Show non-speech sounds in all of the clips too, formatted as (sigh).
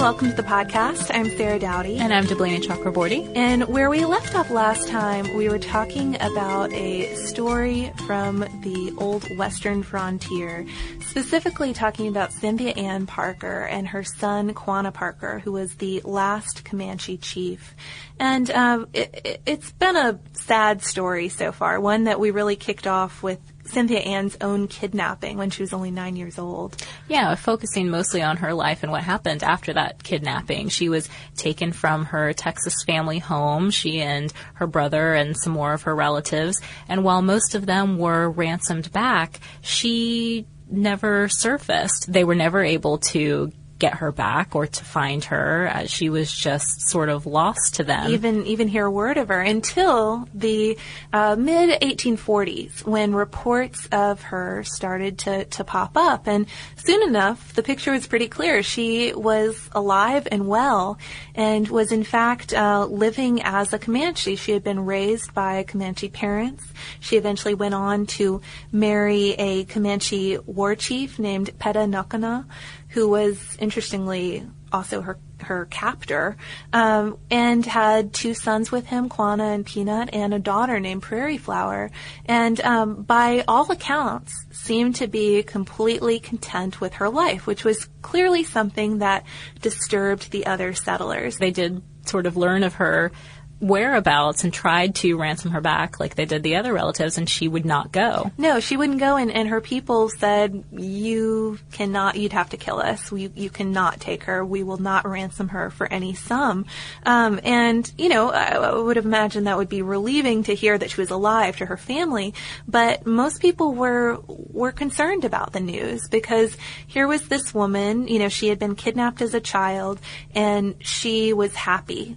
welcome to the podcast. I'm Sarah Dowdy. And I'm Deblina Chakraborty. And where we left off last time, we were talking about a story from the old western frontier, specifically talking about Cynthia Ann Parker and her son Quanah Parker, who was the last Comanche chief. And um, it, has been a sad story so far, one that we really kicked off with Cynthia Ann's own kidnapping when she was only nine years old. Yeah, focusing mostly on her life and what happened after that kidnapping. She was taken from her Texas family home, she and her brother and some more of her relatives. And while most of them were ransomed back, she never surfaced. They were never able to get her back or to find her. Uh, she was just sort of lost to them. Even even hear a word of her until the uh, mid 1840s, when reports of her started to to pop up, and soon enough, the picture was pretty clear. She was alive and well, and was in fact uh, living as a Comanche. She had been raised by Comanche parents. She eventually went on to marry a Comanche war chief named Peta Nocona, who was interestingly also her her captor, um, and had two sons with him, Quanah and Peanut, and a daughter named Prairie Flower, and um, by all accounts seemed to be completely content with her life, which was clearly something that disturbed the other settlers. They did sort of learn of her whereabouts and tried to ransom her back like they did the other relatives and she would not go. No, she wouldn't go and, and her people said, you cannot, you'd have to kill us. We, you cannot take her. We will not ransom her for any sum. Um, and, you know, I, I would imagine that would be relieving to hear that she was alive to her family, but most people were, were concerned about the news because here was this woman, you know, she had been kidnapped as a child and she was happy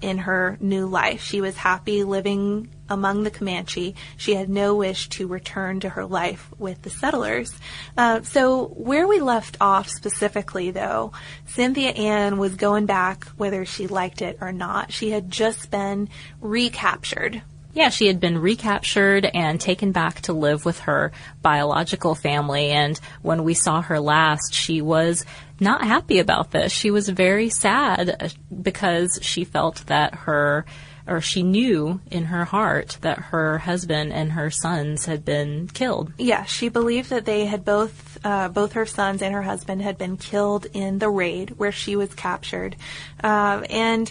in her new life. She was happy living among the Comanche. She had no wish to return to her life with the settlers. Uh, so where we left off specifically, though, Cynthia Ann was going back whether she liked it or not. She had just been recaptured yeah, she had been recaptured and taken back to live with her biological family. And when we saw her last, she was not happy about this. She was very sad because she felt that her or she knew in her heart that her husband and her sons had been killed. Yeah, she believed that they had both, uh, both her sons and her husband had been killed in the raid where she was captured, uh, and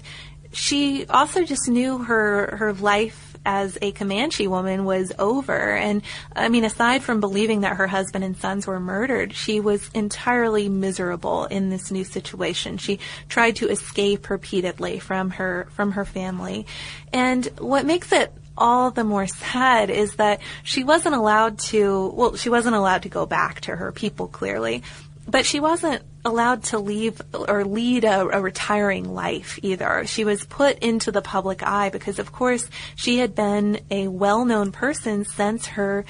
she also just knew her her life as a Comanche woman was over. And I mean, aside from believing that her husband and sons were murdered, she was entirely miserable in this new situation. She tried to escape repeatedly from her from her family. And what makes it all the more sad is that she wasn't allowed to, well, she wasn't allowed to go back to her people clearly, but she wasn't allowed to leave or lead a, a, retiring life either. She was put into the public eye because, of course, she had been a well-known person since her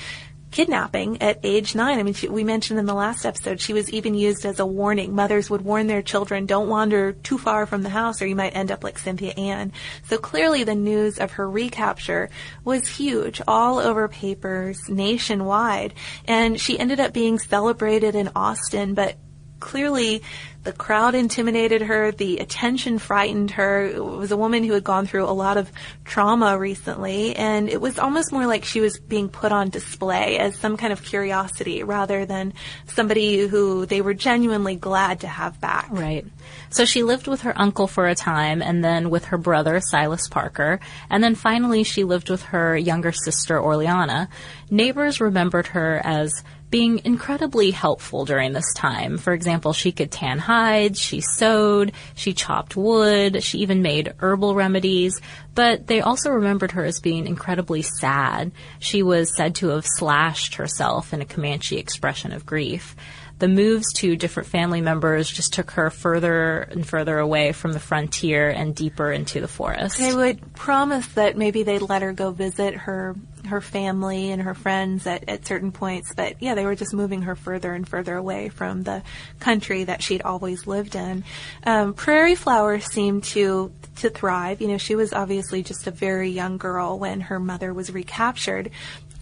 kidnapping at age nine. I mean, she, we mentioned in the last episode, she was even used as a warning. Mothers would warn their children, don't wander too far from the house or you might end up like Cynthia Ann. So clearly the news of her recapture was huge, all over papers nationwide. And she ended up being celebrated in Austin, but clearly the crowd intimidated her, the attention frightened her. It was a woman who had gone through a lot of trauma recently, and it was almost more like she was being put on display as some kind of curiosity rather than somebody who they were genuinely glad to have back. Right. So she lived with her uncle for a time, and then with her brother, Silas Parker, and then finally she lived with her younger sister, Orleana. Neighbors remembered her as being incredibly helpful during this time. For example, she could tan hides, she sewed, she chopped wood, she even made herbal remedies, but they also remembered her as being incredibly sad. She was said to have slashed herself in a Comanche expression of grief. The moves to different family members just took her further and further away from the frontier and deeper into the forest. They would promise that maybe they'd let her go visit her her family and her friends at, at certain points, but yeah, they were just moving her further and further away from the country that she'd always lived in. Um, Prairie Flower seemed to to thrive. You know, she was obviously just a very young girl when her mother was recaptured,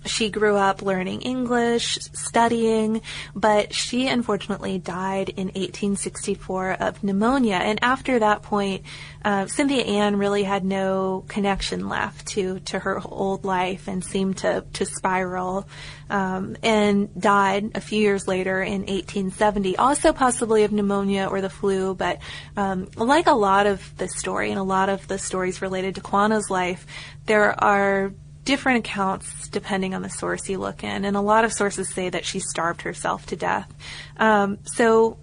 she grew up learning English, studying, but she unfortunately died in 1864 of pneumonia. And after that point, uh, Cynthia Ann really had no connection left to, to her old life and seemed to, to spiral, um, and died a few years later in 1870, also possibly of pneumonia or the flu. But um, like a lot of the story and a lot of the stories related to Quanah's life, there are different accounts depending on the source you look in, and a lot of sources say that she starved herself to death. Um, so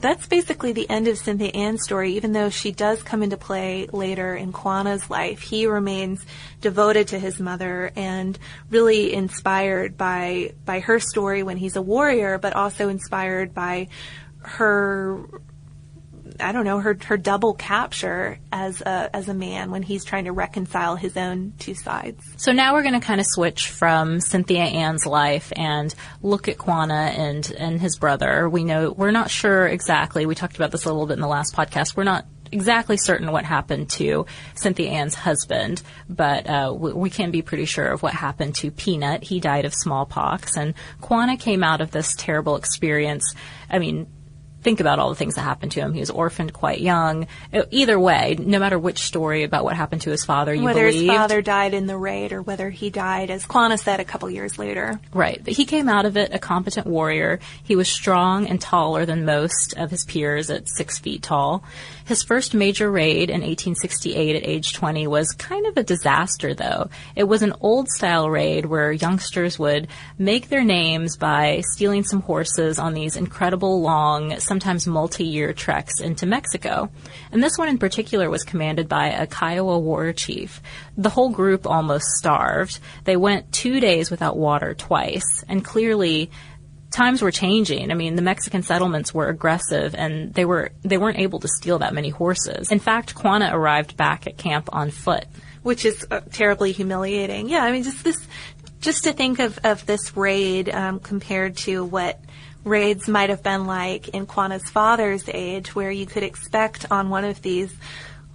that's basically the end of Cynthia Ann's story, even though she does come into play later in Quanah's life. He remains devoted to his mother and really inspired by by her story when he's a warrior, but also inspired by her I don't know her her double capture as a as a man when he's trying to reconcile his own two sides. So now we're going to kind of switch from Cynthia Ann's life and look at Quanah and and his brother. We know we're not sure exactly. We talked about this a little bit in the last podcast. We're not exactly certain what happened to Cynthia Ann's husband, but uh, we, we, can be pretty sure of what happened to Peanut. He died of smallpox, and Quanah came out of this terrible experience. I mean, think about all the things that happened to him. He was orphaned quite young. Uh, either way, no matter which story about what happened to his father, you whether believed, his father died in the raid or whether he died, as Quanah said, a couple years later. Right, but he came out of it a competent warrior. He was strong and taller than most of his peers at six feet tall. His first major raid in 1868 at age 20 was kind of a disaster, though. It was an old style raid where youngsters would make their names by stealing some horses on these incredible long, sometimes multi year treks into Mexico. And this one in particular was commanded by a Kiowa war chief. The whole group almost starved. They went two days without water twice, and clearly times were changing. I mean, the Mexican settlements were aggressive and they were they weren't able to steal that many horses. In fact, Quanah arrived back at camp on foot, which is uh, terribly humiliating. Yeah, I mean, just this, just to think of of this raid um, compared to what raids might have been like in Quanah's father's age, where you could expect on one of these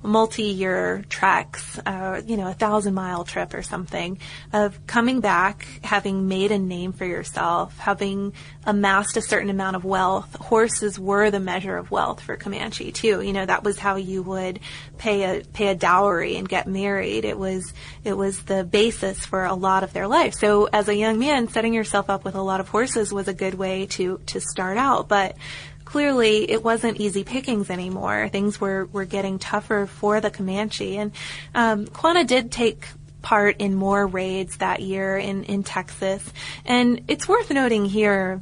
multi-year treks, uh, you know, a thousand mile trip or something, of coming back, having made a name for yourself, having amassed a certain amount of wealth. Horses were the measure of wealth for Comanche too. You know, that was how you would pay a pay a dowry and get married. It was it was the basis for a lot of their life. So as a young man, setting yourself up with a lot of horses was a good way to to start out, but clearly it wasn't easy pickings anymore. Things were, were getting tougher for the Comanche. And um, Quanah did take part in more raids that year in, in Texas. And it's worth noting here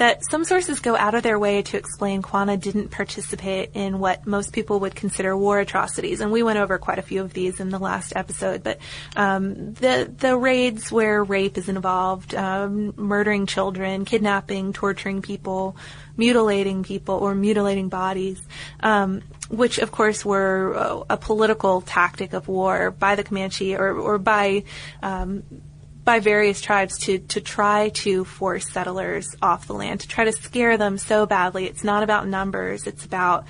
that some sources go out of their way to explain Quanah didn't participate in what most people would consider war atrocities, and we went over quite a few of these in the last episode. But um, the the raids where rape is involved, um, murdering children, kidnapping, torturing people, mutilating people or mutilating bodies. Um, which of course were a, a, political tactic of war by the Comanche or, or by um, by various tribes to, to try to force settlers off the land, to try to scare them so badly. It's not about numbers, it's about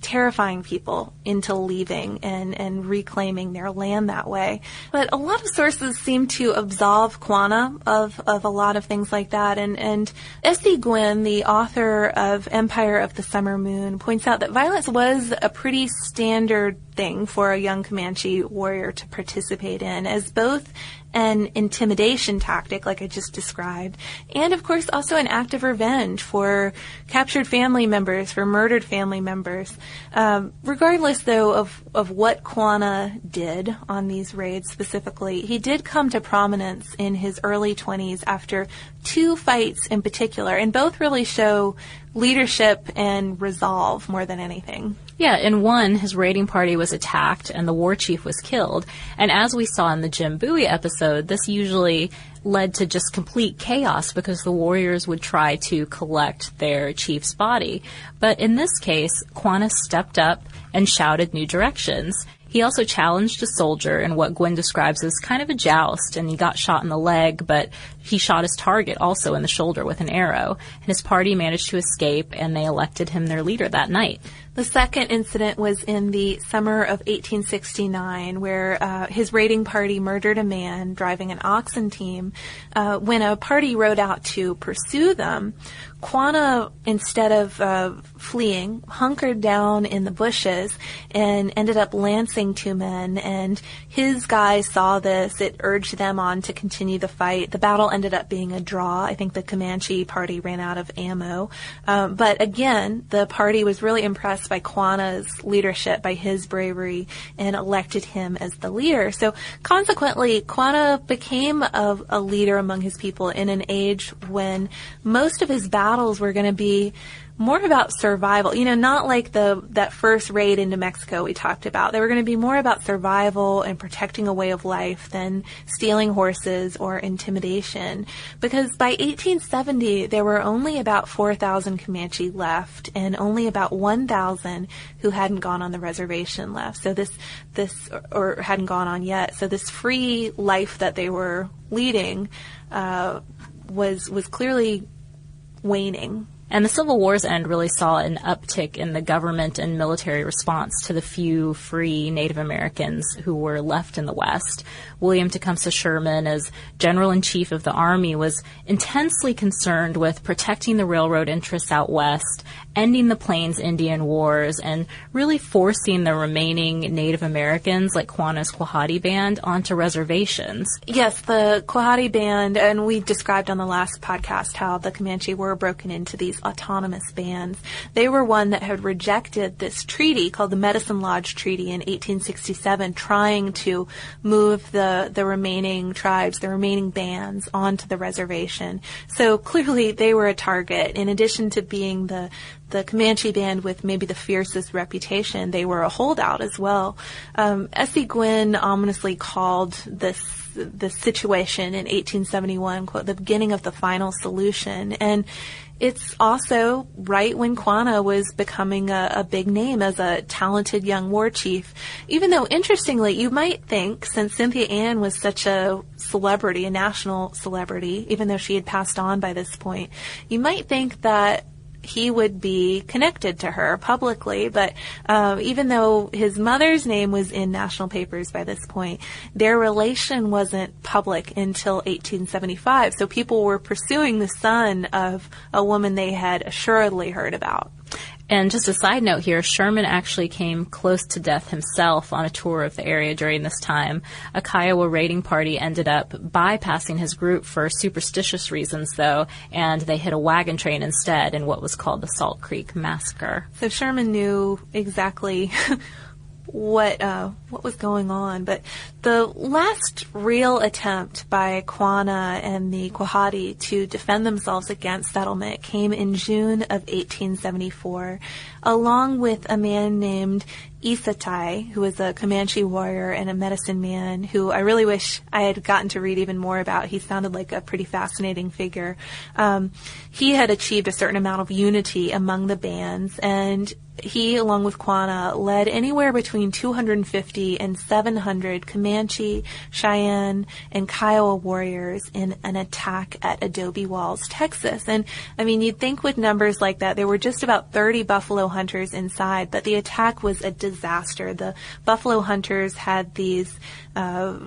terrifying people into leaving and, and reclaiming their land that way. But a lot of sources seem to absolve Quanah of, of a lot of things like that. And, and S.E. Gwynne, the author of Empire of the Summer Moon, points out that violence was a pretty standard thing for a young Comanche warrior to participate in, as both an intimidation tactic, like I just described, and of course also an act of revenge for captured family members, for murdered family members. Um, regardless, though, of, of what Quanah did on these raids specifically, he did come to prominence in his early 20s after two fights in particular, and both really show leadership and resolve more than anything. Yeah, in one, his raiding party was attacked and the war chief was killed. And as we saw in the Jim Bowie episode, this usually led to just complete chaos because the warriors would try to collect their chief's body. But in this case, Quanah stepped up and shouted new directions. He also challenged a soldier in what Gwynne describes as kind of a joust, and he got shot in the leg, but he shot his target also in the shoulder with an arrow. And his party managed to escape, and they elected him their leader that night. The second incident was in the summer of 1869, where uh, his raiding party murdered a man driving an oxen team. Uh, when a party rode out to pursue them, Quanah, instead of uh, fleeing, hunkered down in the bushes and ended up lancing two men. And his guys saw this. It urged them on to continue the fight. The battle ended up being a draw. I think the Comanche party ran out of ammo. Um, but again, the party was really impressed by Quanah's leadership, by his bravery, and elected him as the leader. So consequently, Quanah became a, a leader among his people in an age when most of his battles were going to be more about survival. You know, not like the that first raid into Mexico we talked about. They were going to be more about survival and protecting a way of life than stealing horses or intimidation. Because by 1870, there were only about 4,000 Comanche left, and only about 1,000 who hadn't gone on the reservation left. So this this or, or hadn't gone on yet. So this free life that they were leading uh, was was clearly waning. And the Civil War's end really saw an uptick in the government and military response to the few free Native Americans who were left in the West. William Tecumseh Sherman, as General in Chief of the Army, was intensely concerned with protecting the railroad interests out west, ending the Plains Indian Wars, and really forcing the remaining Native Americans, like Quanah's Quahati Band, onto reservations. Yes, the Quahati Band, and we described on the last podcast how the Comanche were broken into these autonomous bands. They were one that had rejected this treaty called the Medicine Lodge Treaty in 1867, trying to move the the remaining tribes, the remaining bands onto the reservation. So clearly they were a target. In addition to being the the Comanche band with maybe the fiercest reputation, they were a holdout as well. Um, S.E. Gwynne ominously called this the situation in 1871, quote, the beginning of the final solution. And it's also right when Quanah was becoming a, a, big name as a talented young war chief. Even though, interestingly, you might think, since Cynthia Ann was such a celebrity, a national celebrity, even though she had passed on by this point, you might think that he would be connected to her publicly. But um, even though his mother's name was in national papers by this point, their relation wasn't public until 1875. So people were pursuing the son of a woman they had assuredly heard about. And just a side note here, Sherman actually came close to death himself on a tour of the area during this time. A Kiowa raiding party ended up bypassing his group for superstitious reasons, though, and they hit a wagon train instead in what was called the Salt Creek Massacre. So Sherman knew exactly (laughs) what uh, what was going on. But the last real attempt by Quanah and the Quahati to defend themselves against settlement came in June of 1874, along with a man named Isatai, who was a Comanche warrior and a medicine man who I really wish I had gotten to read even more about. He sounded like a pretty fascinating figure. Um, he had achieved a certain amount of unity among the bands, and he, along with Quanah, led anywhere between 250 and 700 Comanche, Cheyenne, and Kiowa warriors in an attack at Adobe Walls, Texas. And I mean, you'd think with numbers like that, there were just about 30 buffalo hunters inside, but the attack was a disaster. The buffalo hunters had these uh,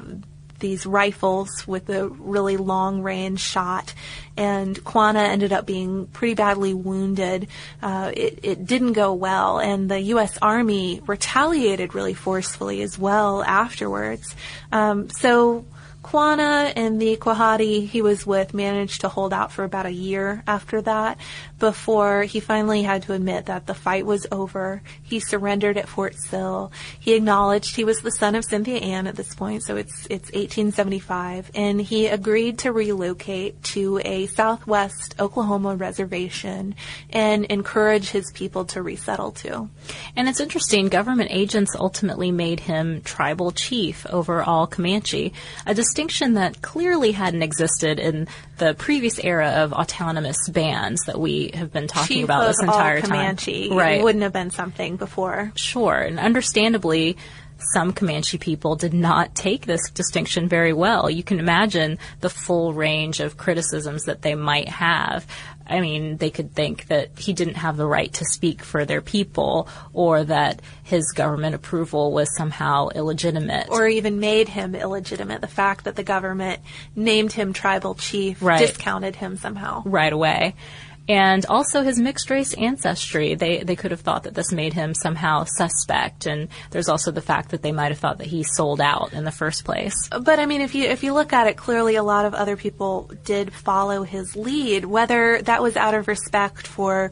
these rifles with a really long range shot, and Quanah ended up being pretty badly wounded. Uh, it, it didn't go well, and the U.S. Army retaliated really forcefully as well afterwards. Um, so Quanah and the Quahati he was with managed to hold out for about a year after that before he finally had to admit that the fight was over. He surrendered at Fort Sill. He acknowledged he was the son of Cynthia Ann at this point, so it's it's 1875, and he agreed to relocate to a southwest Oklahoma reservation and encourage his people to resettle to. And it's interesting, government agents ultimately made him tribal chief over all Comanche, a distinction that clearly hadn't existed in the previous era of autonomous bands that we have been talking Chief about this entire all Comanche time. Right. wouldn't have been something before. Sure, and understandably, some Comanche people did not take this distinction very well. You can imagine the full range of criticisms that they might have. I mean, they could think that he didn't have the right to speak for their people or that his government approval was somehow illegitimate. Or even made him illegitimate. The fact that the government named him tribal chief Right. discounted him somehow. right away. And also his mixed race ancestry. They they could have thought that this made him somehow suspect. And there's also the fact that they might have thought that he sold out in the first place. But I mean, if you if you look at it clearly, a lot of other people did follow his lead. Whether that was out of respect for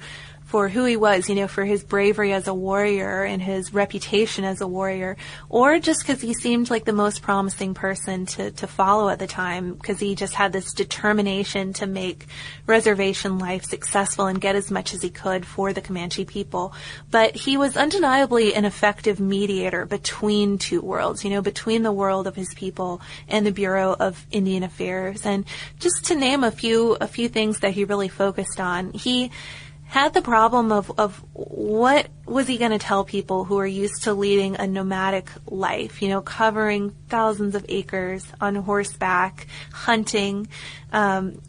for who he was, you know, for his bravery as a warrior and his reputation as a warrior, or just because he seemed like the most promising person to to follow at the time, because he just had this determination to make reservation life successful and get as much as he could for the Comanche people. But he was undeniably an effective mediator between two worlds, you know, between the world of his people and the Bureau of Indian Affairs. And just to name a few a few things that he really focused on, he had the problem of, of what was he going to tell people who are used to leading a nomadic life, you know, covering thousands of acres on horseback, hunting, um,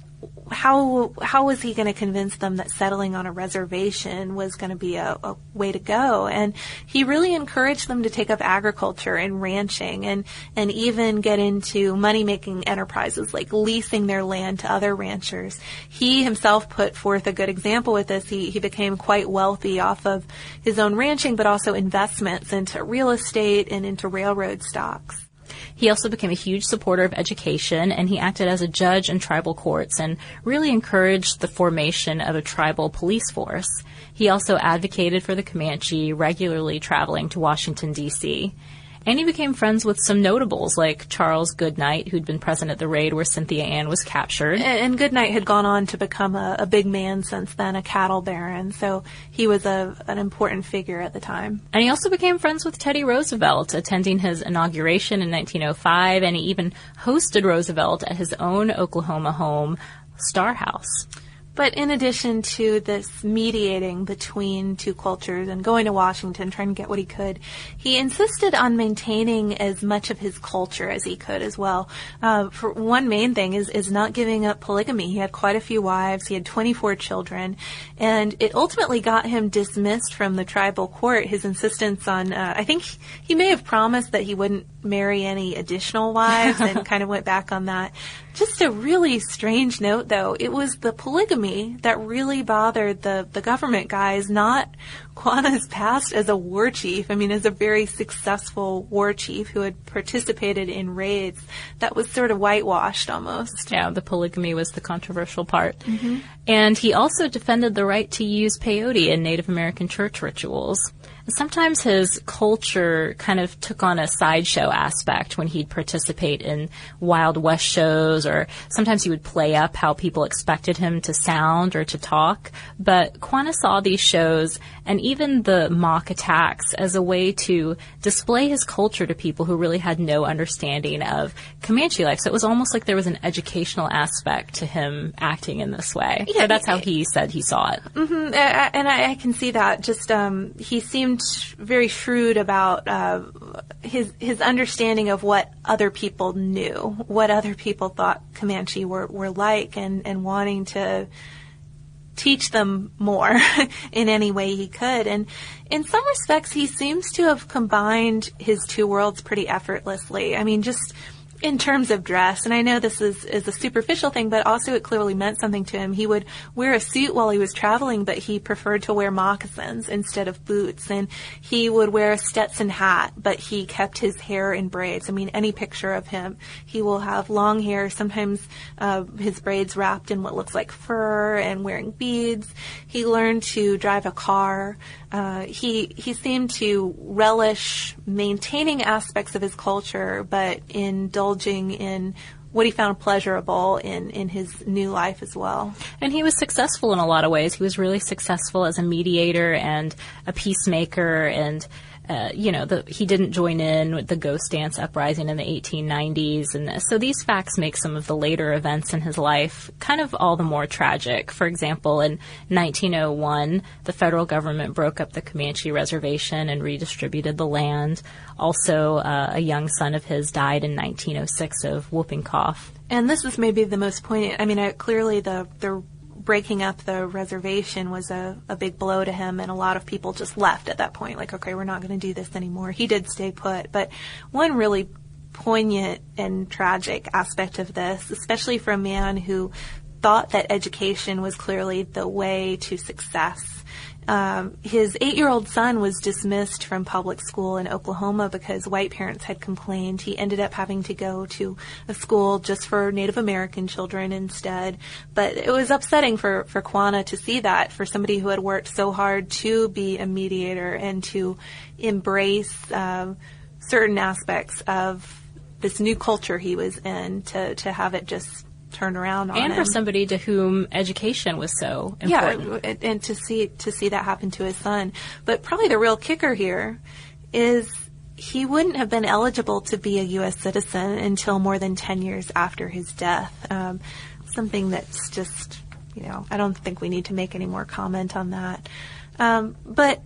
how how was he going to convince them that settling on a reservation was going to be a, a way to go? And he really encouraged them to take up agriculture and ranching, and and even get into money making enterprises like leasing their land to other ranchers. He himself put forth a good example with this. He he became quite wealthy off of his own ranching, but also investments into real estate and into railroad stocks. He also became a huge supporter of education and he acted as a judge in tribal courts and really encouraged the formation of a tribal police force. He also advocated for the Comanche, regularly traveling to Washington, D.C. And he became friends with some notables like Charles Goodnight, who'd been present at the raid where Cynthia Ann was captured. And, and Goodnight had gone on to become a, a big man since then, a cattle baron. So he was a, an important figure at the time. And he also became friends with Teddy Roosevelt, attending his inauguration in 1905, and he even hosted Roosevelt at his own Oklahoma home, Star House. But in addition to this mediating between two cultures and going to Washington, trying to get what he could, he insisted on maintaining as much of his culture as he could as well. Uh, for one main thing is, is not giving up polygamy. He had quite a few wives. He had 24 children, and it ultimately got him dismissed from the tribal court. His insistence on, uh, I think he may have promised that he wouldn't marry any additional wives and (laughs) kind of went back on that. Just a really strange note though. It was the polygamy that really bothered the, the government guys, not Quanah's past as a war chief. I mean, as a very successful war chief who had participated in raids that was sort of whitewashed almost. Yeah, the polygamy was the controversial part. Mm-hmm. And he also defended the right to use peyote in Native American church rituals. Sometimes his culture kind of took on a sideshow aspect when he'd participate in Wild West shows, or sometimes he would play up how people expected him to sound or to talk. But Quanah saw these shows and even the mock attacks as a way to display his culture to people who really had no understanding of Comanche life. So it was almost like there was an educational aspect to him acting in this way. Yeah, or that's how he said he saw it. Mm, I- and I, I can see that. Just um, he seemed very shrewd about uh, his his understanding of what other people knew, what other people thought Comanche were, were like, and and wanting to teach them more (laughs) in any way he could. And in some respects, he seems to have combined his two worlds pretty effortlessly. I mean, just in terms of dress, and I know this is, is a superficial thing, but also it clearly meant something to him. He would wear a suit while he was traveling, but he preferred to wear moccasins instead of boots. And he would wear a Stetson hat, but he kept his hair in braids. I mean, any picture of him, he will have long hair, sometimes uh, his braids wrapped in what looks like fur and wearing beads. He learned to drive a car. Uh, he he seemed to relish maintaining aspects of his culture, but indulging in what he found pleasurable in, in his new life as well. And he was successful in a lot of ways. He was really successful as a mediator and a peacemaker and uh, you know, the, he didn't join in with the Ghost Dance uprising in the 1890s, and this. so these facts make some of the later events in his life kind of all the more tragic. For example, in 1901, the federal government broke up the Comanche reservation and redistributed the land. Also, uh, a young son of his died in 1906 of whooping cough. And this is maybe the most poignant. I mean, clearly the the breaking up the reservation was a, a big blow to him, and a lot of people just left at that point. Like, okay, we're not going to do this anymore. He did stay put, but one really poignant and tragic aspect of this, especially for a man who thought that education was clearly the way to success um, his eight-year-old son was dismissed from public school in Oklahoma because white parents had complained. He ended up having to go to a school just for Native American children instead. But it was upsetting for for Quanah to see that for somebody who had worked so hard to be a mediator and to embrace um, certain aspects of this new culture he was in to to have it just turned around on and him. for somebody to whom education was so important. Yeah, and to see to see that happen to his son. But probably the real kicker here is he wouldn't have been eligible to be a U.S. citizen until more than 10 years after his death. Um, something that's just, you know, I don't think we need to make any more comment on that. Um, but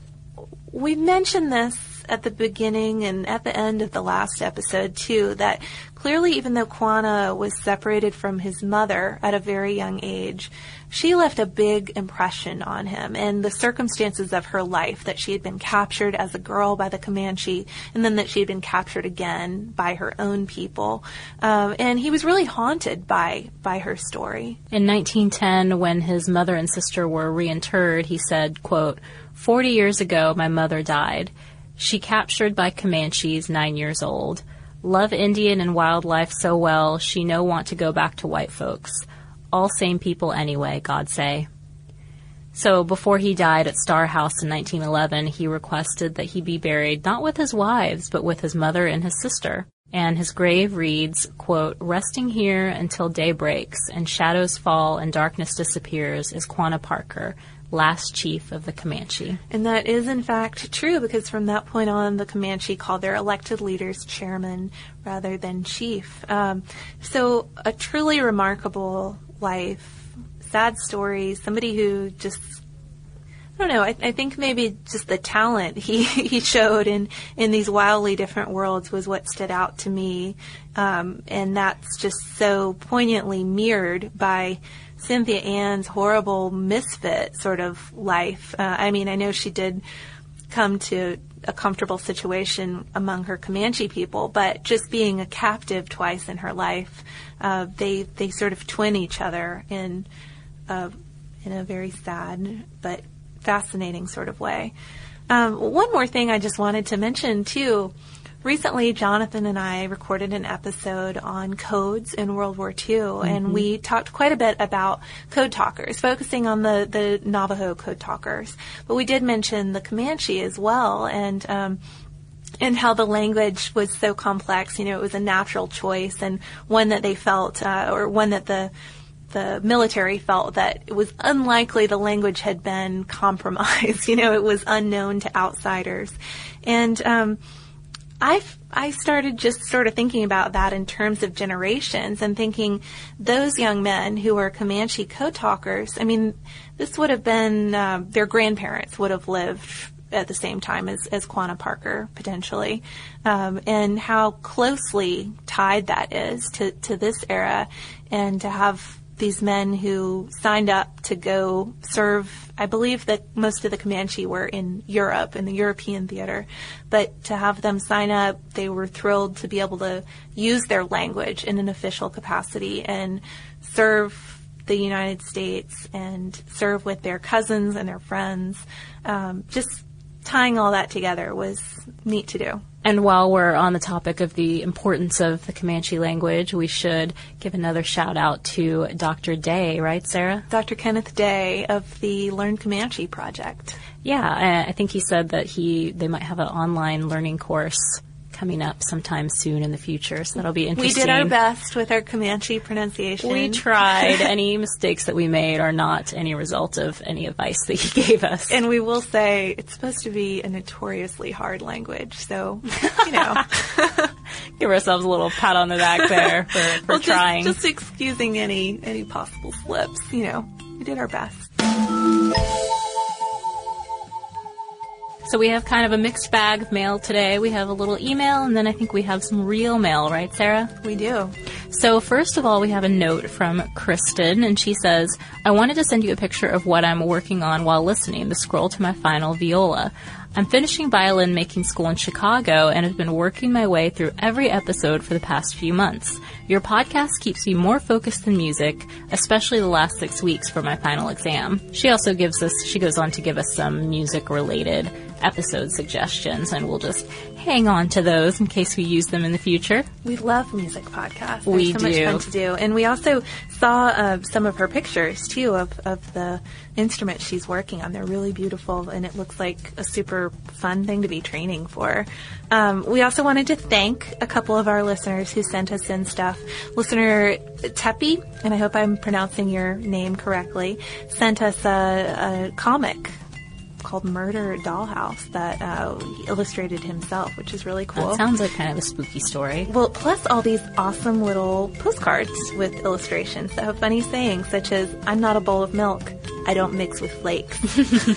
we mentioned this at the beginning and at the end of the last episode too that clearly even though Quanah was separated from his mother at a very young age, she left a big impression on him and the circumstances of her life that she had been captured as a girl by the Comanche and then that she had been captured again by her own people. Um, and he was really haunted by, by her story. In 1910, when his mother and sister were reinterred, he said, quote, 40 years ago, my mother died. She captured by Comanches, nine years old. Love Indian and wildlife so well, she no want to go back to white folks. All same people anyway, God say. So before he died at Star House in 1911, he requested that he be buried not with his wives, but with his mother and his sister. And his grave reads, quote, Resting here until day breaks and shadows fall and darkness disappears is Quanah Parker, last chief of the Comanche. And that is in fact true because from that point on, the Comanche called their elected leaders chairman rather than chief. Um, so a truly remarkable life, sad story, somebody who just I don't know. I, I, think maybe just the talent he, (laughs) he showed in, in these wildly different worlds was what stood out to me. Um, and that's just so poignantly mirrored by Cynthia Ann's horrible misfit sort of life. Uh, I mean, I know she did come to a comfortable situation among her Comanche people, but just being a captive twice in her life, uh, they they sort of twin each other in uh, in a very sad but fascinating sort of way. Um, one more thing I just wanted to mention too recently Jonathan and I recorded an episode on codes in World War II, mm-hmm. and we talked quite a bit about code talkers, focusing on the, the Navajo code talkers. But we did mention the Comanche as well, and um, and how the language was so complex. You know, it was a natural choice and one that they felt, uh, or one that the the military felt that it was unlikely the language had been compromised. (laughs) you know, it was unknown to outsiders, and um, I I started just sort of thinking about that in terms of generations and thinking those young men who were Comanche code talkers. I mean, this would have been uh, their grandparents would have lived at the same time as, as Quanah Parker potentially, um, and how closely tied that is to to this era, and to have these men who signed up to go serve. I believe that most of the Comanche were in Europe, in the European theater, but to have them sign up, they were thrilled to be able to use their language in an official capacity and serve the United States and serve with their cousins and their friends. Um, just tying all that together was neat to do. And while we're on the topic of the importance of the Comanche language, we should give another shout out to Dr. Day, right, Sarah? Dr. Kenneth Day of the Learn Comanche project. Yeah, I think he said that he they might have an online learning course coming up sometime soon in the future, so that'll be interesting. We did our best with our Comanche pronunciation. We tried. (laughs) any mistakes that we made are not any result of any advice that he gave us. And we will say it's supposed to be a notoriously hard language, so you know, (laughs) give ourselves a little pat on the back there for, (laughs) for well, trying. Just, just excusing any any possible slips. You know, we did our best. So we have kind of a mixed bag of mail today. We have a little email, and then I think we have some real mail, right, Sarah? We do. So first of all, we have a note from Kristen, and she says, I wanted to send you a picture of what I'm working on while listening, the scroll to my final viola. I'm finishing violin making school in Chicago and have been working my way through every episode for the past few months. Your podcast keeps me more focused than music, especially the last six weeks for my final exam. She also gives us, she goes on to give us some music related episode suggestions, and we'll just hang on to those in case we use them in the future. We love music podcasts. They're We so do. much fun to do, and we also saw uh, some of her pictures too of of the instruments she's working on. They're really beautiful, and it looks like a super fun thing to be training for. Um, we also wanted to thank a couple of our listeners who sent us in stuff. Listener Tepi, and I hope I'm pronouncing your name correctly, sent us a, a comic called Murder Dollhouse that uh, he illustrated himself, which is really cool. That sounds like kind of a spooky story. Well, plus all these awesome little postcards with illustrations that have funny sayings such as, I'm not a bowl of milk. I don't mix with flakes.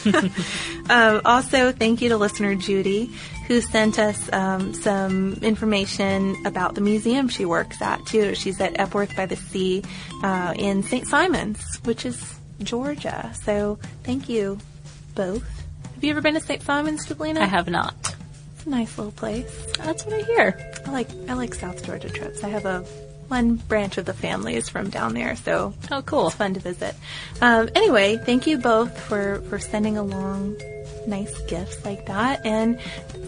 (laughs) um, also, thank you to listener Judy, who sent us um, some information about the museum she works at, too. She's at Epworth by the Sea uh, in St. Simons, which is Georgia. So thank you both. Have you ever been to St. Simons, Deblina? I have not. It's a nice little place. That's what I hear. I like I like South Georgia trips. I have a one branch of the family is from down there, so Oh, cool. it's fun to visit. Um, anyway, thank you both for for sending along nice gifts like that, and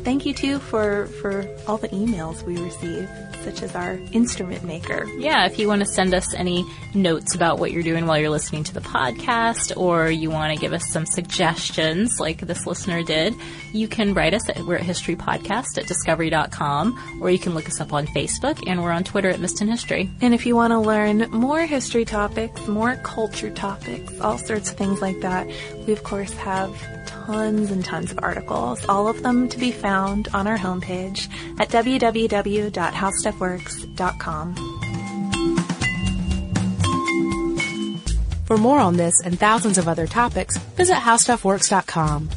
thank you too for for all the emails we receive, such as our instrument maker. Yeah, if you want to send us any notes about what you're doing while you're listening to the podcast, or you want to give us some suggestions like this listener did, you can write us at we're at History Podcast at discovery.com, or you can look us up on Facebook, and we're on Twitter at Missed in History. And if you want to learn more history topics, more culture topics, all sorts of things like that, we of course have tons and tons of articles, all of them to be found on our homepage at www.howstuffworks.com. For more on this and thousands of other topics, visit howstuffworks.com.